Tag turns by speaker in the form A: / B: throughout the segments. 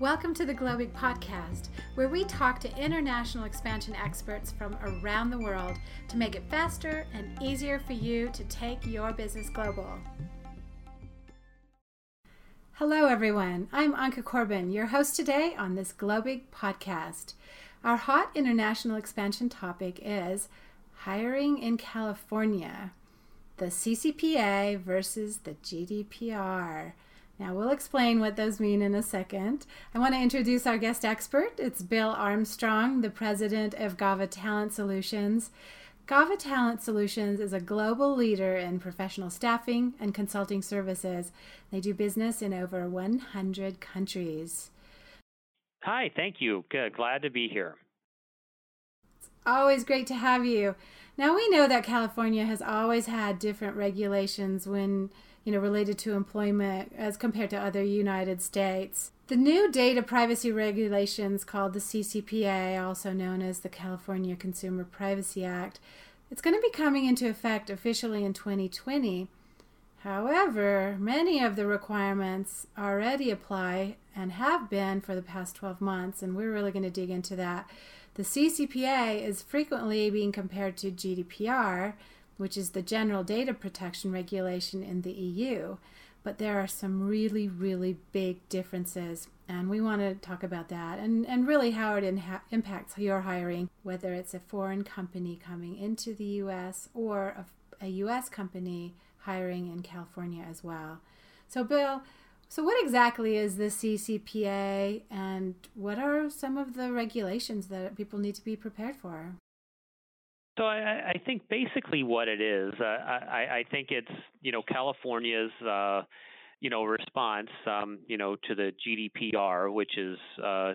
A: Welcome to the Globig Podcast, where we talk to international expansion experts from around the world to make it faster and easier for you to take your business global. Hello, everyone. I'm Anka Corbin, your host today on this Globig Podcast. Our hot international expansion topic is hiring in California, the CCPA versus the GDPR. Now, we'll explain what those mean in a second. I want to introduce our guest expert. It's Bill Armstrong, the president of GAVA Talent Solutions. GAVA Talent Solutions is a global leader in professional staffing and consulting services. They do business in over 100 countries.
B: Hi, thank you. Good. Glad to be here.
A: It's always great to have you. Now, we know that California has always had different regulations when you know, related to employment as compared to other United States. The new data privacy regulations called the CCPA, also known as the California Consumer Privacy Act, it's going to be coming into effect officially in 2020. However, many of the requirements already apply and have been for the past 12 months, and we're really going to dig into that. The CCPA is frequently being compared to GDPR, which is the General Data Protection Regulation in the EU. But there are some really, really big differences, and we want to talk about that and, and really how it inha- impacts your hiring, whether it's a foreign company coming into the US or a, a US company hiring in California as well. So, Bill, so what exactly is the CCPA and what are some of the regulations that people need to be prepared for?
B: So I, I think basically what it is, uh, I, I think it's you know California's uh, you know response um, you know to the GDPR, which is uh,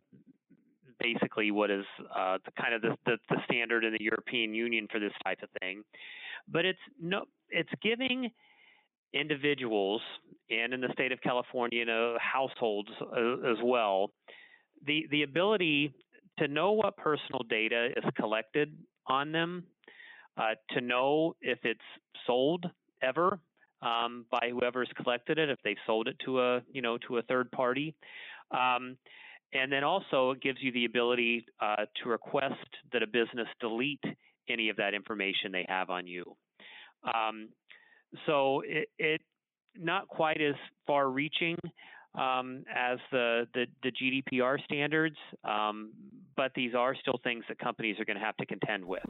B: basically what is uh, the kind of the, the, the standard in the European Union for this type of thing. But it's no, it's giving individuals and in the state of California, you know, households uh, as well, the the ability to know what personal data is collected on them uh, to know if it's sold ever um, by whoever's collected it, if they sold it to a you know to a third party. Um, and then also it gives you the ability uh, to request that a business delete any of that information they have on you. Um, so it, it, not quite as far reaching um, as the, the, the GDPR standards, um, but these are still things that companies are going to have to contend with.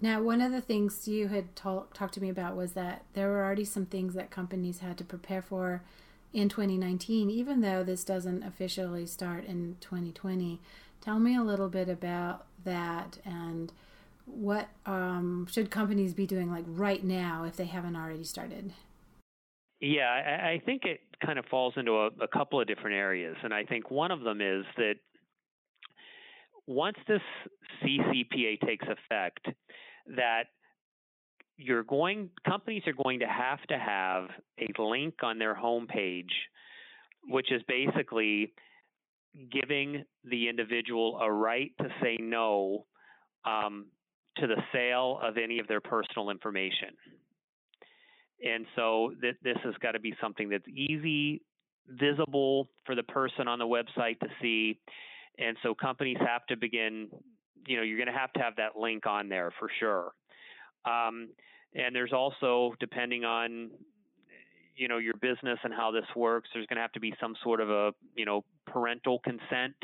A: Now, one of the things you had talk, talked to me about was that there were already some things that companies had to prepare for in 2019, even though this doesn't officially start in 2020. Tell me a little bit about that and what um, should companies be doing like right now if they haven't already started?
B: Yeah, I, I think it kind of falls into a, a couple of different areas. And I think one of them is that once this CCPA takes effect, that you're going companies are going to have to have a link on their homepage which is basically giving the individual a right to say no um, to the sale of any of their personal information. And so th- this has got to be something that's easy, visible for the person on the website to see. And so companies have to begin, you know, you're going to have to have that link on there for sure. Um, and there's also, depending on you know your business and how this works, there's going to have to be some sort of a you know parental consent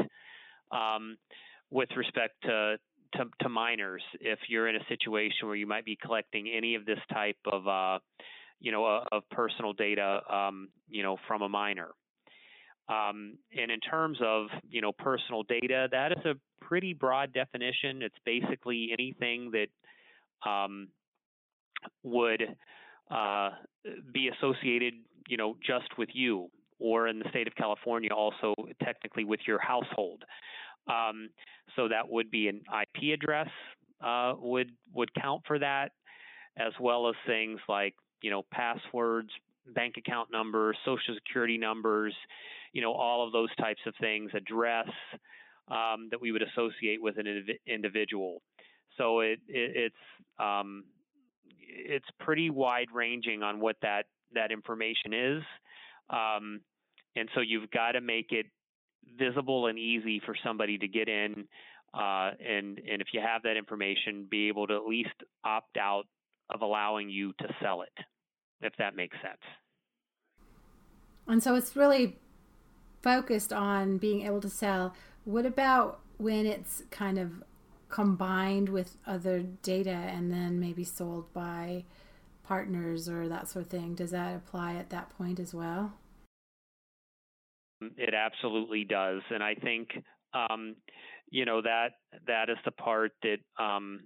B: um, with respect to, to, to minors. If you're in a situation where you might be collecting any of this type of uh, you know uh, of personal data um, you know from a minor. Um, and in terms of you know personal data, that is a pretty broad definition. It's basically anything that um, would uh, be associated, you know, just with you, or in the state of California, also technically with your household. Um, so that would be an IP address uh, would would count for that, as well as things like you know passwords, bank account numbers, social security numbers, you know all of those types of things, address um, that we would associate with an individual. So it, it it's um, it's pretty wide ranging on what that that information is, um, and so you've got to make it visible and easy for somebody to get in uh, and and if you have that information, be able to at least opt out of allowing you to sell it, if that makes sense.
A: And so it's really focused on being able to sell. What about when it's kind of combined with other data and then maybe sold by partners or that sort of thing? Does that apply at that point as well?
B: It absolutely does, and I think um, you know that that is the part that um,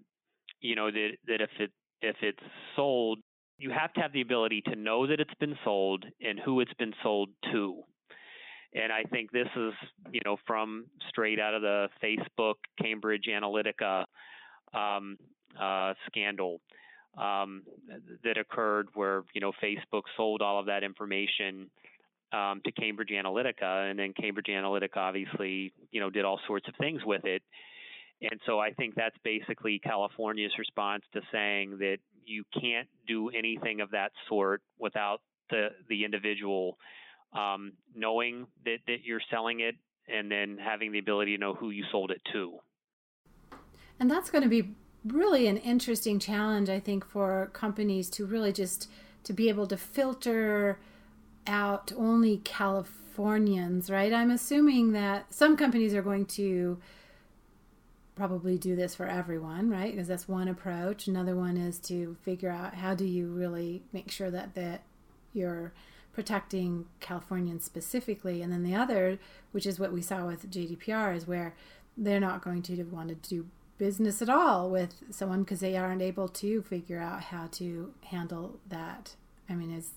B: you know that that if it if it's sold, you have to have the ability to know that it's been sold and who it's been sold to. And I think this is, you know, from straight out of the Facebook Cambridge Analytica um, uh, scandal um, that occurred, where you know Facebook sold all of that information um, to Cambridge Analytica, and then Cambridge Analytica obviously, you know, did all sorts of things with it. And so I think that's basically California's response to saying that you can't do anything of that sort without the the individual um, knowing that, that you're selling it and then having the ability to know who you sold it to.
A: And that's going to be really an interesting challenge, I think, for companies to really just to be able to filter out only Californians, right? I'm assuming that some companies are going to probably do this for everyone, right? Because that's one approach. Another one is to figure out how do you really make sure that that you're protecting Californians specifically, and then the other, which is what we saw with GDPR, is where they're not going to want to do business at all with someone because they aren't able to figure out how to handle that. I mean, is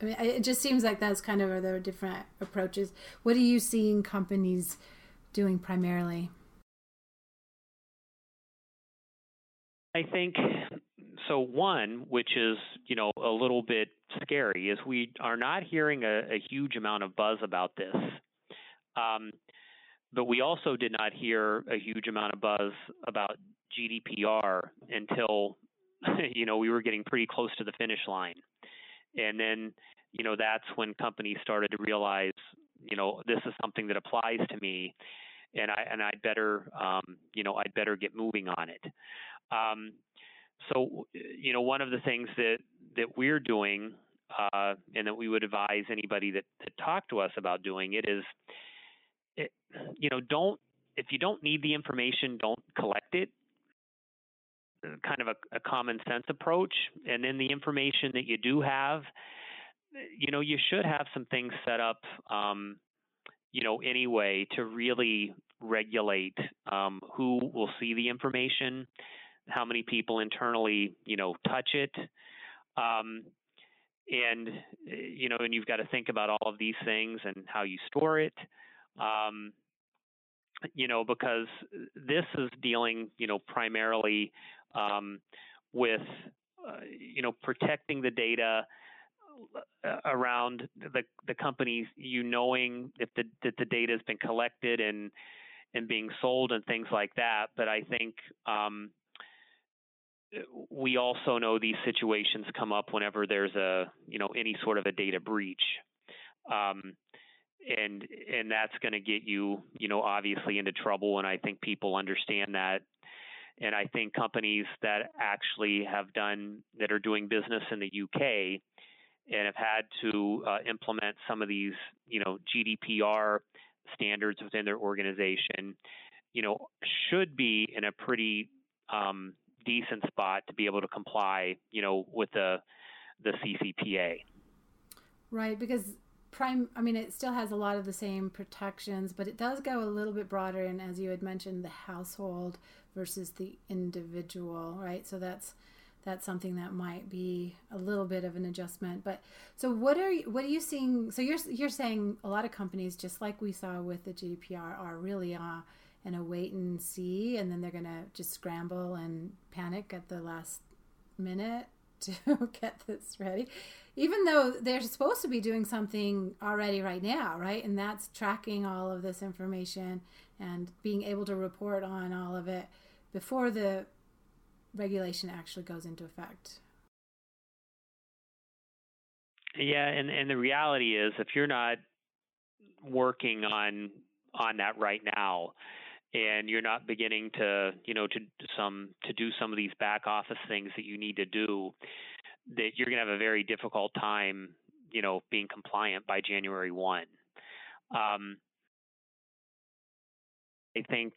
A: I mean, it just seems like that's kind of the different approaches. What are you seeing companies doing primarily?
B: I think so. One, which is you know a little bit scary, is we are not hearing a, a huge amount of buzz about this. Um, but we also did not hear a huge amount of buzz about GDPR until you know we were getting pretty close to the finish line and then you know that's when companies started to realize you know this is something that applies to me and I and I'd better um, you know I'd better get moving on it. Um, so you know one of the things that that we're doing uh, and that we would advise anybody that that talk to us about doing it is it, you know don't if you don't need the information don't collect it kind of a, a common sense approach. And then the information that you do have, you know, you should have some things set up, um, you know, anyway to really regulate um, who will see the information, how many people internally, you know, touch it. Um, and you know, and you've got to think about all of these things and how you store it. Um, you know, because this is dealing, you know, primarily um, with uh, you know protecting the data uh, around the the companies you knowing if the that the data has been collected and and being sold and things like that but i think um, we also know these situations come up whenever there's a you know any sort of a data breach. Um, and and that's going to get you you know obviously into trouble and i think people understand that. And I think companies that actually have done that are doing business in the UK and have had to uh, implement some of these, you know, GDPR standards within their organization, you know, should be in a pretty um, decent spot to be able to comply, you know, with the the CCPA.
A: Right, because prime i mean it still has a lot of the same protections but it does go a little bit broader and as you had mentioned the household versus the individual right so that's that's something that might be a little bit of an adjustment but so what are you what are you seeing so you're you're saying a lot of companies just like we saw with the gdpr are really uh, in a wait and see and then they're going to just scramble and panic at the last minute to get this ready even though they're supposed to be doing something already right now, right? And that's tracking all of this information and being able to report on all of it before the regulation actually goes into effect.
B: Yeah, and and the reality is if you're not working on on that right now and you're not beginning to you know to some to do some of these back office things that you need to do that you're going to have a very difficult time you know being compliant by January 1 um, I think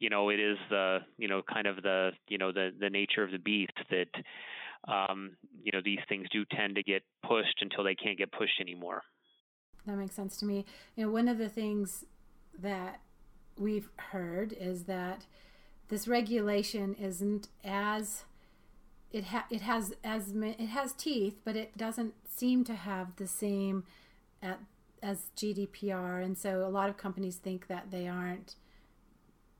B: you know it is the you know kind of the you know the the nature of the beast that um, you know these things do tend to get pushed until they can't get pushed anymore.
A: That makes sense to me. You know, one of the things that we've heard is that this regulation isn't as it ha- it has as it has teeth, but it doesn't seem to have the same at, as GDPR, and so a lot of companies think that they aren't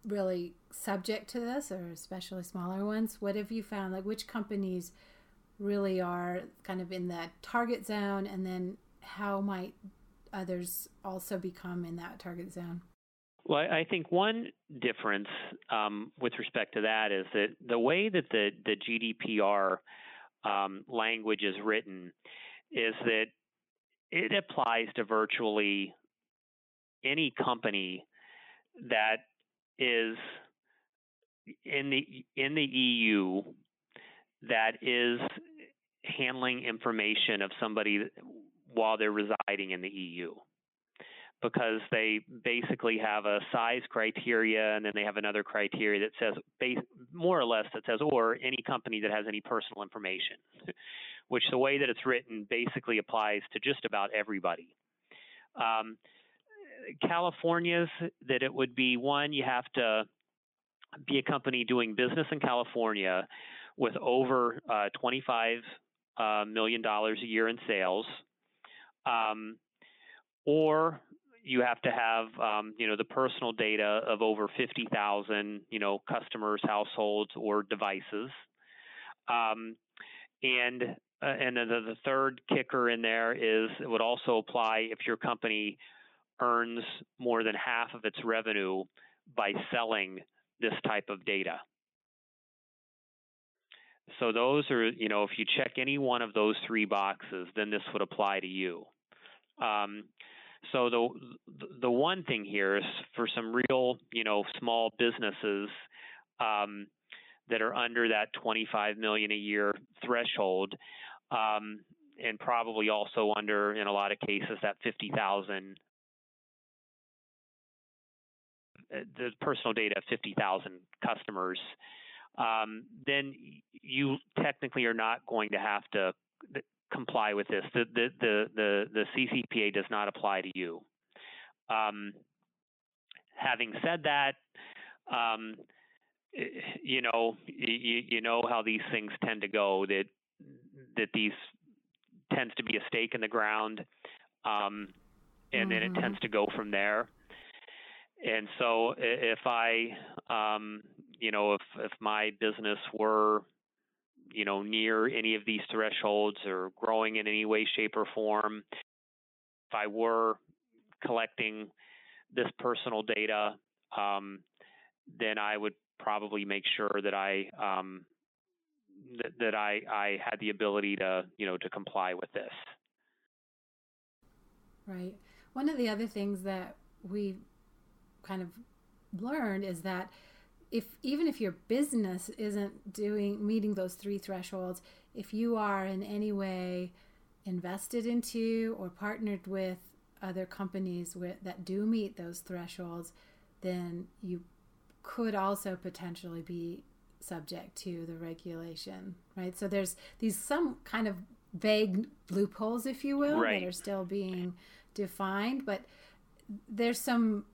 A: really subject to this, or especially smaller ones. What have you found? Like which companies really are kind of in that target zone, and then how might others also become in that target zone?
B: Well, I think one difference um, with respect to that is that the way that the, the GDPR um, language is written is that it applies to virtually any company that is in the in the EU that is handling information of somebody while they're residing in the EU because they basically have a size criteria and then they have another criteria that says more or less that says or any company that has any personal information which the way that it's written basically applies to just about everybody. Um, california's that it would be one you have to be a company doing business in california with over uh, 25 uh, million dollars a year in sales um, or you have to have um, you know the personal data of over 50,000 you know customers, households, or devices. Um, and uh, and the, the third kicker in there is it would also apply if your company earns more than half of its revenue by selling this type of data. So those are, you know, if you check any one of those three boxes, then this would apply to you. Um, so the the one thing here is for some real, you know, small businesses um, that are under that 25 million a year threshold, um, and probably also under, in a lot of cases, that 50,000 uh, the personal data of 50,000 customers, um, then you technically are not going to have to comply with this. The the the the, the CCPA does not apply to you. Um, having said that, um, you know you, you know how these things tend to go. That that these tends to be a stake in the ground, um, and mm-hmm. then it mm-hmm. tends to go from there. And so if I, um, you know, if if my business were you know, near any of these thresholds or growing in any way, shape, or form. If I were collecting this personal data, um, then I would probably make sure that I um, that, that I, I had the ability to you know to comply with this.
A: Right. One of the other things that we kind of learned is that if even if your business isn't doing meeting those three thresholds, if you are in any way invested into or partnered with other companies with, that do meet those thresholds, then you could also potentially be subject to the regulation, right? So there's these some kind of vague loopholes, if you will,
B: right.
A: that are still being defined, but there's some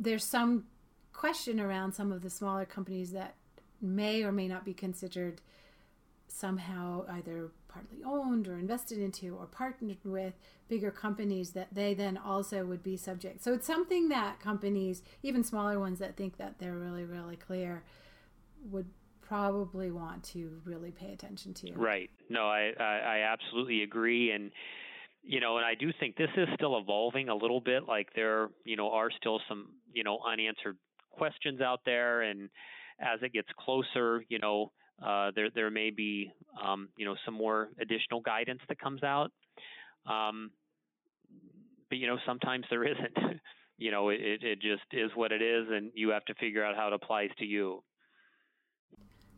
A: there's some question around some of the smaller companies that may or may not be considered somehow either partly owned or invested into or partnered with bigger companies that they then also would be subject. So it's something that companies, even smaller ones that think that they're really, really clear, would probably want to really pay attention to.
B: Right. No, I, I, I absolutely agree. And, you know, and I do think this is still evolving a little bit. Like there, you know, are still some, you know, unanswered questions out there, and as it gets closer, you know, uh, there there may be um, you know some more additional guidance that comes out. Um, but you know, sometimes there isn't. you know, it, it just is what it is, and you have to figure out how it applies to you.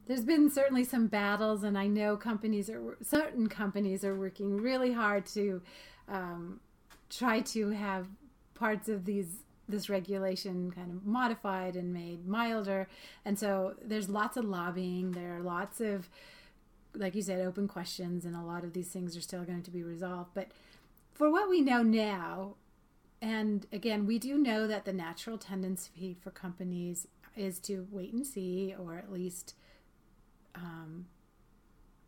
A: There's been certainly some battles, and I know companies are certain companies are working really hard to um, try to have parts of these this regulation kind of modified and made milder. And so there's lots of lobbying. There are lots of, like you said, open questions, and a lot of these things are still going to be resolved. But for what we know now, and again, we do know that the natural tendency for companies is to wait and see, or at least um,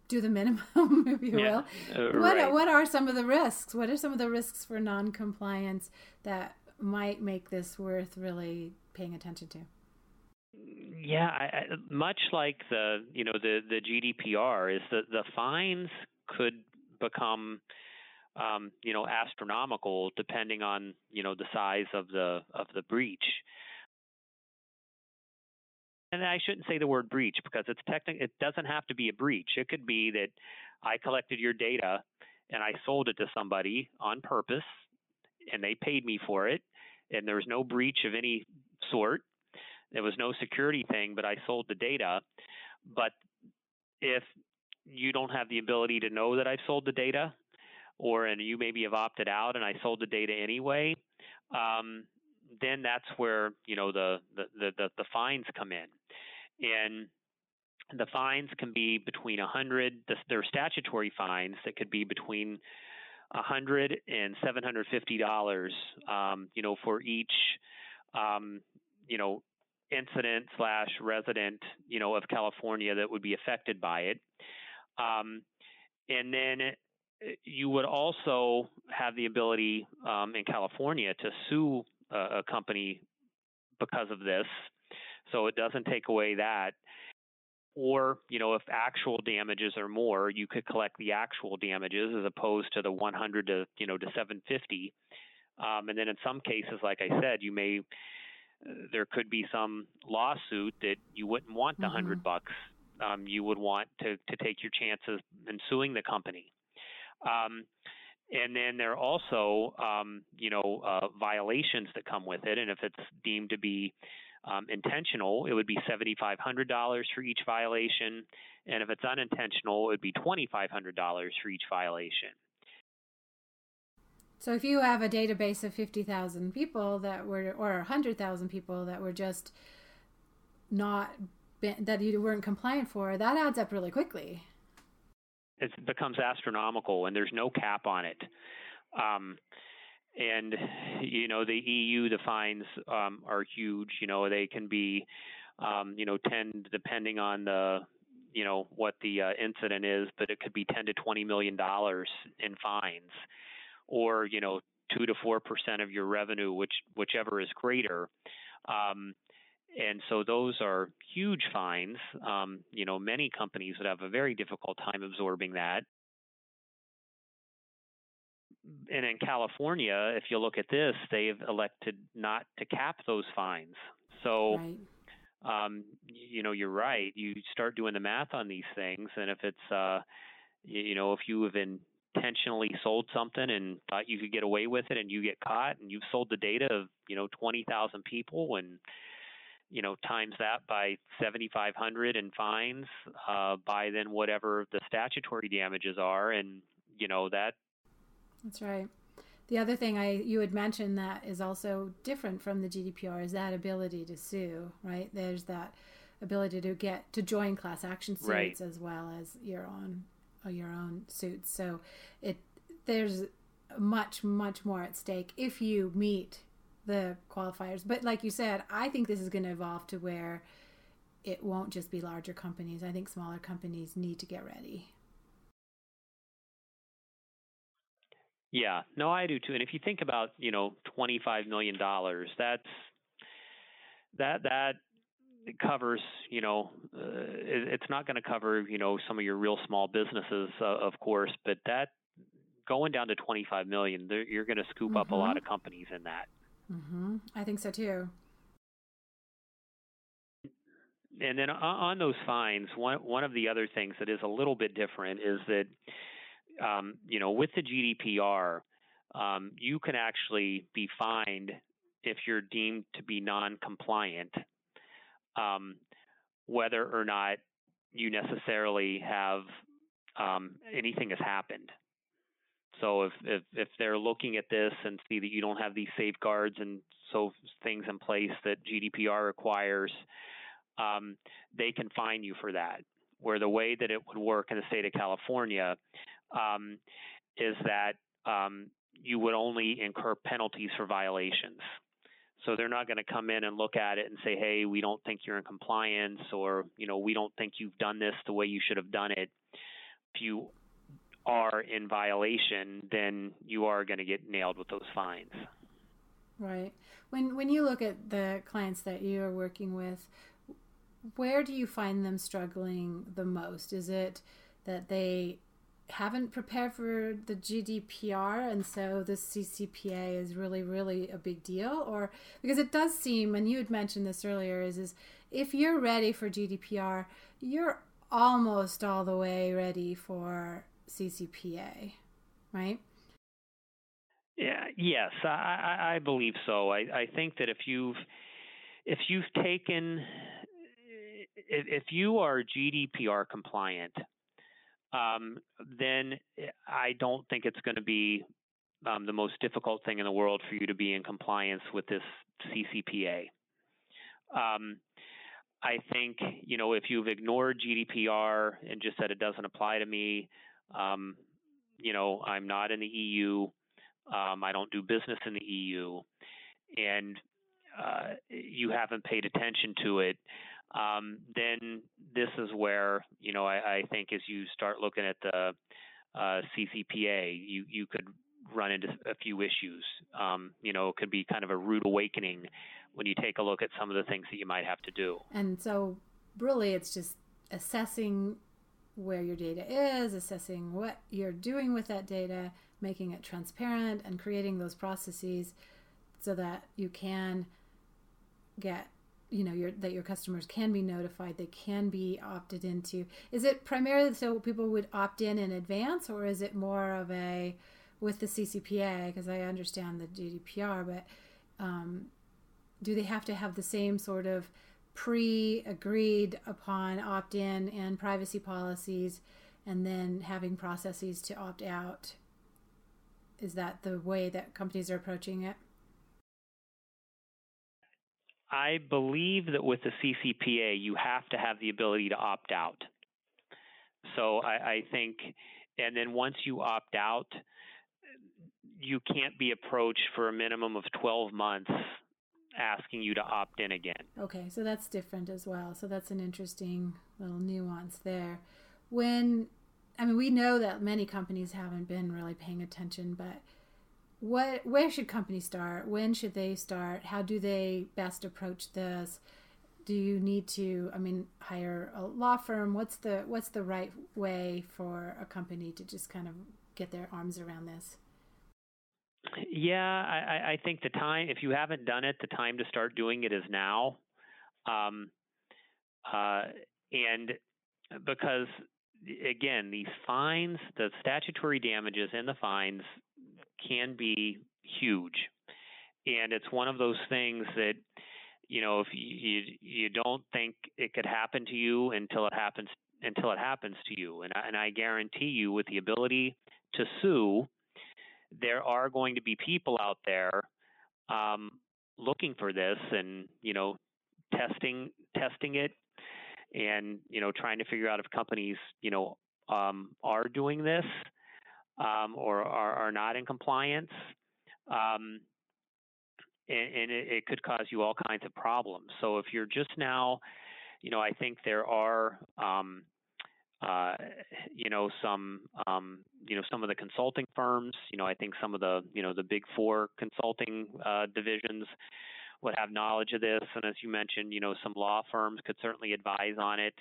A: do the minimum, if you yeah, will. Uh, what right. what are some of the risks? What are some of the risks for noncompliance that might make this worth really paying attention to?
B: Yeah, I, I, much like the you know the the GDPR is that the fines could become um, you know astronomical depending on you know the size of the of the breach and I shouldn't say the word breach because it's technical. It doesn't have to be a breach. It could be that I collected your data and I sold it to somebody on purpose, and they paid me for it, and there was no breach of any sort. There was no security thing, but I sold the data. But if you don't have the ability to know that I've sold the data, or and you maybe have opted out and I sold the data anyway, um, then that's where you know the the, the, the fines come in, and the fines can be between a hundred. There are statutory fines that could be between a hundred and seven hundred fifty dollars. Um, you know, for each um, you know incident slash resident you know of California that would be affected by it. Um, and then you would also have the ability um, in California to sue a, a company because of this. So it doesn't take away that. Or, you know, if actual damages are more, you could collect the actual damages as opposed to the 100 to, you know, to 750. Um, and then in some cases, like I said, you may, there could be some lawsuit that you wouldn't want the mm-hmm. 100 bucks. Um, you would want to, to take your chances in suing the company. Um, and then there are also, um, you know, uh, violations that come with it. And if it's deemed to be um, intentional, it would be $7,500 for each violation. And if it's unintentional, it would be $2,500 for each violation.
A: So if you have a database of 50,000 people that were, or 100,000 people that were just not, been, that you weren't compliant for, that adds up really quickly
B: it becomes astronomical, and there's no cap on it. Um, and you know the EU the fines um, are huge. You know they can be um, you know 10 depending on the you know what the uh, incident is, but it could be 10 to 20 million dollars in fines, or you know two to four percent of your revenue, which whichever is greater. Um, and so those are huge fines. Um, you know, many companies would have a very difficult time absorbing that. And in California, if you look at this, they've elected not to cap those fines. So, right. um, you know, you're right. You start doing the math on these things, and if it's, uh, you know, if you have intentionally sold something and thought you could get away with it, and you get caught, and you've sold the data of, you know, 20,000 people, and you know, times that by 7,500 in fines, uh, by then whatever the statutory damages are, and you know that.
A: That's right. The other thing I you had mentioned that is also different from the GDPR is that ability to sue. Right? There's that ability to get to join class action suits right. as well as your own uh, your own suits. So it there's much much more at stake if you meet the qualifiers. But like you said, I think this is going to evolve to where it won't just be larger companies. I think smaller companies need to get ready.
B: Yeah, no, I do too. And if you think about, you know, twenty-five million dollars, that's that that covers, you know, uh, it, it's not going to cover, you know, some of your real small businesses, uh, of course, but that going down to twenty-five million, you're going to scoop mm-hmm. up a lot mm-hmm. of companies in that.
A: Mm-hmm. I think so too.
B: And then on those fines, one one of the other things that is a little bit different is that, um, you know, with the GDPR, um, you can actually be fined if you're deemed to be non-compliant, um, whether or not you necessarily have um, anything has happened. So if, if if they're looking at this and see that you don't have these safeguards and so things in place that GDPR requires, um, they can fine you for that. Where the way that it would work in the state of California um, is that um, you would only incur penalties for violations. So they're not going to come in and look at it and say, "Hey, we don't think you're in compliance," or you know, "We don't think you've done this the way you should have done it." If you are in violation, then you are going to get nailed with those fines.
A: Right. When when you look at the clients that you are working with, where do you find them struggling the most? Is it that they haven't prepared for the GDPR and so the CCPA is really really a big deal or because it does seem and you had mentioned this earlier is is if you're ready for GDPR you're almost all the way ready for CCPA right?
B: Yeah yes I, I believe so. I, I think that if you've if you've taken if, if you are GDPR compliant, um, then I don't think it's going to be um, the most difficult thing in the world for you to be in compliance with this CCPA. Um, I think you know if you've ignored GDPR and just said it doesn't apply to me, um, you know I'm not in the EU, um, I don't do business in the EU, and uh, you haven't paid attention to it um, then this is where you know I, I, think as you start looking at the uh, CCPA, you you could run into a few issues. Um, you know, it could be kind of a rude awakening when you take a look at some of the things that you might have to do.
A: And so, really, it's just assessing where your data is, assessing what you're doing with that data, making it transparent, and creating those processes so that you can get you know your that your customers can be notified they can be opted into. Is it primarily so people would opt in in advance or is it more of a with the ccpa because i understand the gdpr but um, do they have to have the same sort of pre-agreed upon opt-in and privacy policies and then having processes to opt out? Is that the way that companies are approaching it
B: I believe that with the CCPA, you have to have the ability to opt out. So I, I think, and then once you opt out, you can't be approached for a minimum of 12 months asking you to opt in again.
A: Okay, so that's different as well. So that's an interesting little nuance there. When, I mean, we know that many companies haven't been really paying attention, but what where should companies start? When should they start? How do they best approach this? Do you need to i mean hire a law firm? What's the what's the right way for a company to just kind of get their arms around this?
B: Yeah i i think the time if you haven't done it the time to start doing it is now. Um uh and because again these fines the statutory damages and the fines can be huge. And it's one of those things that, you know, if you you don't think it could happen to you until it happens until it happens to you. And I, and I guarantee you, with the ability to sue, there are going to be people out there um, looking for this and you know testing testing it and you know trying to figure out if companies you know um, are doing this um, or are, are, not in compliance. Um, and, and it, it, could cause you all kinds of problems. So if you're just now, you know, I think there are, um, uh, you know, some, um, you know, some of the consulting firms. You know, I think some of the, you know, the big four consulting uh, divisions would have knowledge of this. And as you mentioned, you know, some law firms could certainly advise on it.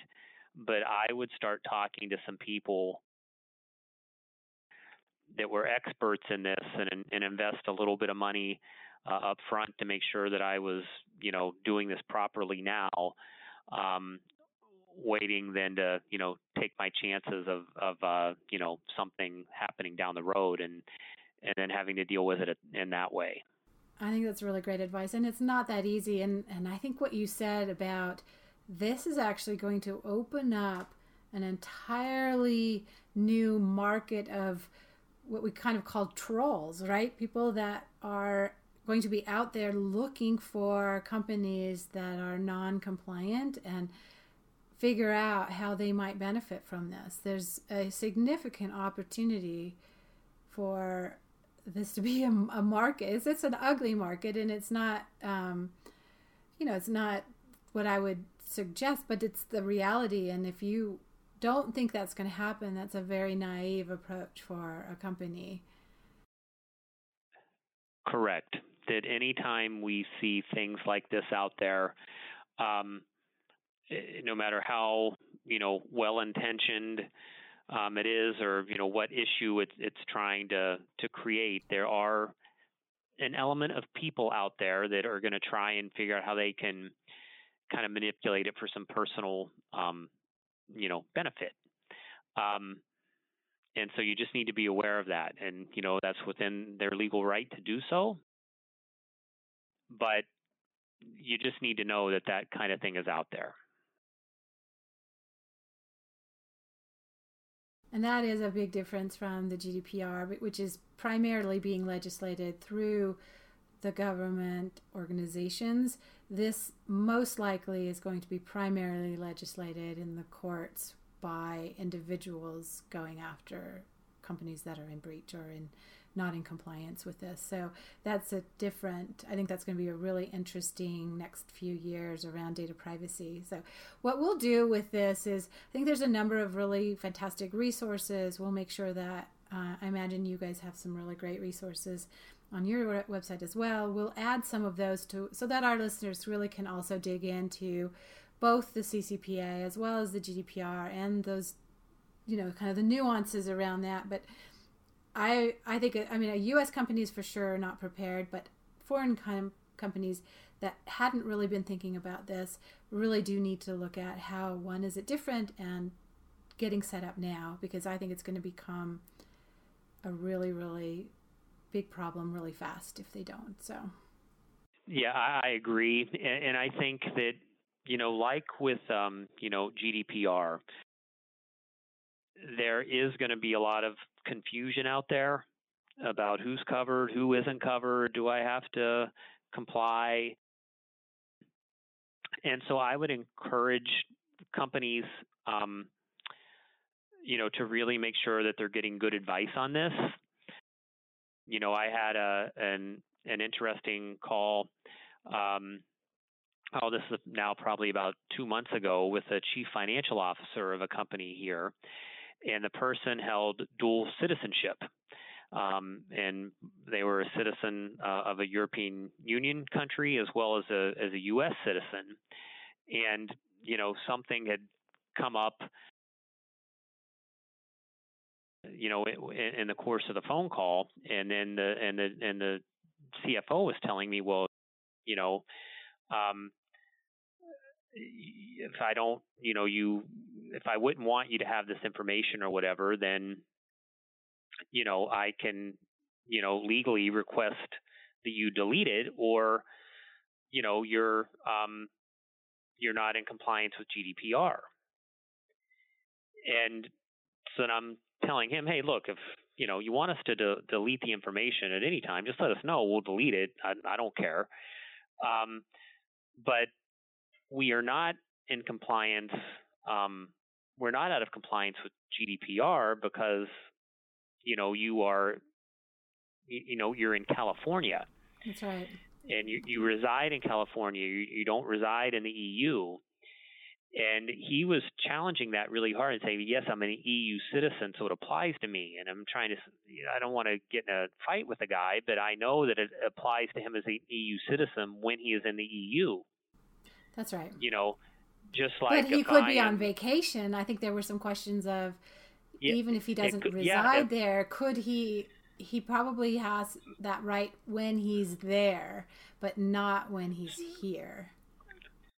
B: But I would start talking to some people that were experts in this and, and invest a little bit of money uh, up front to make sure that I was, you know, doing this properly now. Um, waiting then to, you know, take my chances of, of uh, you know, something happening down the road and and then having to deal with it in that way.
A: I think that's really great advice. And it's not that easy. And, and I think what you said about this is actually going to open up an entirely new market of what we kind of call trolls, right? People that are going to be out there looking for companies that are non compliant and figure out how they might benefit from this. There's a significant opportunity for this to be a, a market. It's, it's, an ugly market, and it's not, um, you know, it's not what I would suggest, but it's the reality. And if you don't think that's going to happen, that's a very naive approach for a company.
B: Correct. That anytime we see things like this out there, um, eh, no matter how you know well intentioned um, it is, or you know what issue it's it's trying to to create, there are an element of people out there that are going to try and figure out how they can kind of manipulate it for some personal um, you know benefit. Um, and so you just need to be aware of that, and you know that's within their legal right to do so. But you just need to know that that kind of thing is out there.
A: And that is a big difference from the GDPR, which is primarily being legislated through the government organizations. This most likely is going to be primarily legislated in the courts by individuals going after companies that are in breach or in not in compliance with this. So that's a different, I think that's going to be a really interesting next few years around data privacy. So, what we'll do with this is, I think there's a number of really fantastic resources. We'll make sure that uh, I imagine you guys have some really great resources on your website as well. We'll add some of those to so that our listeners really can also dig into both the CCPA as well as the GDPR and those, you know, kind of the nuances around that. But I I think I mean, a U.S. companies for sure are not prepared, but foreign com- companies that hadn't really been thinking about this really do need to look at how one is it different and getting set up now because I think it's going to become a really really big problem really fast if they don't. So.
B: Yeah, I agree, and I think that you know, like with um, you know GDPR, there is going to be a lot of confusion out there about who's covered, who isn't covered. Do I have to comply? And so I would encourage companies, um, you know, to really make sure that they're getting good advice on this. You know, I had a an an interesting call um, oh, this is now probably about two months ago with a chief financial officer of a company here, and the person held dual citizenship. Um, and they were a citizen uh, of a European Union country as well as a as a U.S. citizen, and you know something had come up, you know, in, the course of the phone call, and then the and the and the CFO was telling me, well, you know, um, if I don't, you know, you, if I wouldn't want you to have this information or whatever, then, you know, I can, you know, legally request that you delete it or, you know, you're, um, you're not in compliance with GDPR. And so I'm telling him, hey, look, if you know you want us to de- delete the information at any time, just let us know. We'll delete it. I, I don't care. Um, but we are not in compliance. Um, we're not out of compliance with GDPR because you know you are you, you know you're in California.
A: That's right.
B: And you, you reside in California. You, you don't reside in the EU. And he was challenging that really hard and saying, "Yes, I'm an EU citizen, so it applies to me." And I'm trying to, you know, I don't want to get in a fight with the guy, but I know that it applies to him as an EU citizen when he is in the EU.
A: That's right.
B: You know, just like
A: but he could I be am, on vacation. I think there were some questions of yeah, even if he doesn't could, reside yeah, there, could he? He probably has that right when he's there, but not when he's here.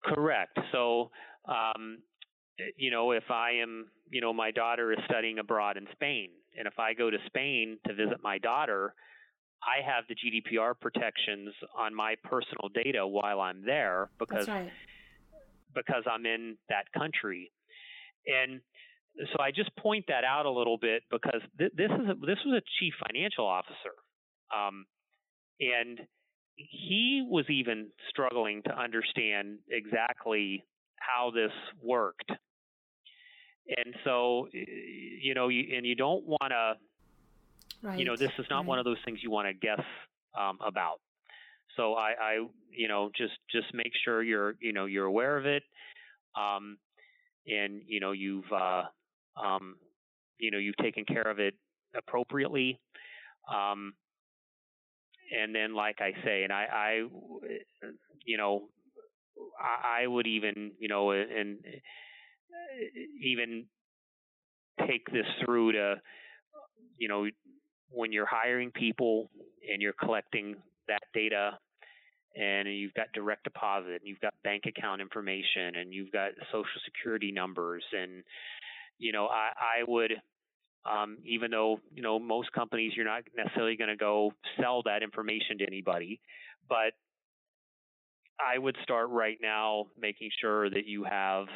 B: Correct. So, um, you know, if I am, you know, my daughter is studying abroad in Spain, and if I go to Spain to visit my daughter, I have the GDPR protections on my personal data while I'm there because
A: right.
B: because I'm in that country. And so I just point that out a little bit because th- this is a, this was a chief financial officer, um, and he was even struggling to understand exactly how this worked. And so, you know, you, and you don't want to,
A: right.
B: you know, this is not
A: right.
B: one of those things you want to guess um, about. So I, I, you know, just just make sure you're, you know, you're aware of it, um, and you know, you've, uh, um, you know, you've taken care of it appropriately. Um, and then, like I say, and I, I you know, I would even, you know, and even take this through to, you know, when you're hiring people and you're collecting that data and you've got direct deposit and you've got bank account information and you've got social security numbers and you know i i would um, even though you know most companies you're not necessarily going to go sell that information to anybody but i would start right now making sure that you have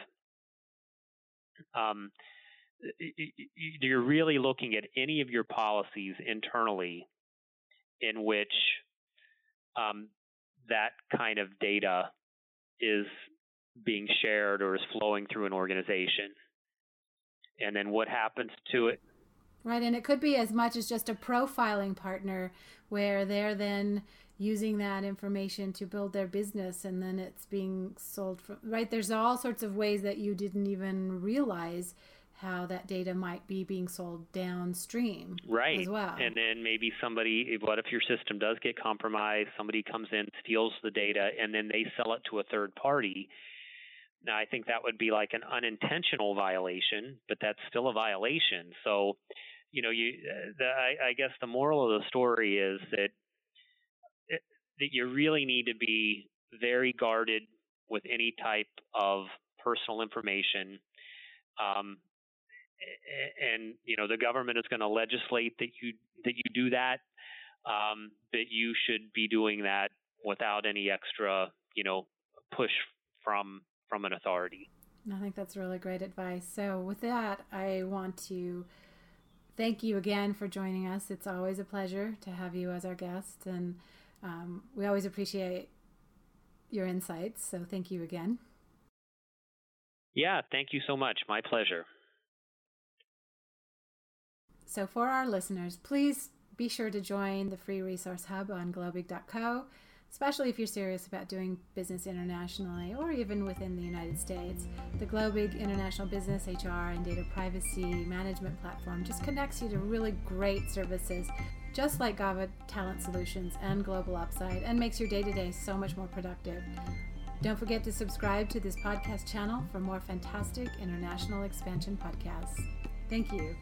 B: um, you're really looking at any of your policies internally in which um, that kind of data is being shared or is flowing through an organization. And then what happens to it?
A: Right, and it could be as much as just a profiling partner where they're then using that information to build their business and then it's being sold from right? There's all sorts of ways that you didn't even realize how that data might be being sold downstream
B: right.
A: as well.
B: And then maybe somebody what if your system does get compromised somebody comes in steals the data and then they sell it to a third party? Now i think that would be like an unintentional violation but that's still a violation. So you know you the, I, I guess the moral of the story is that that you really need to be very guarded with any type of personal information. Um, and you know the government is going to legislate that you that you do that. Um, that you should be doing that without any extra you know push from from an authority.
A: I think that's really great advice. So with that, I want to thank you again for joining us. It's always a pleasure to have you as our guest and um, we always appreciate your insights, so thank you again.
B: Yeah, thank you so much. My pleasure.
A: So, for our listeners, please be sure to join the free resource hub on globig.co, especially if you're serious about doing business internationally or even within the United States. The Globig International Business, HR, and Data Privacy Management Platform just connects you to really great services just like GAVA Talent Solutions and Global Upside, and makes your day to day so much more productive. Don't forget to subscribe to this podcast channel for more fantastic international expansion podcasts. Thank you.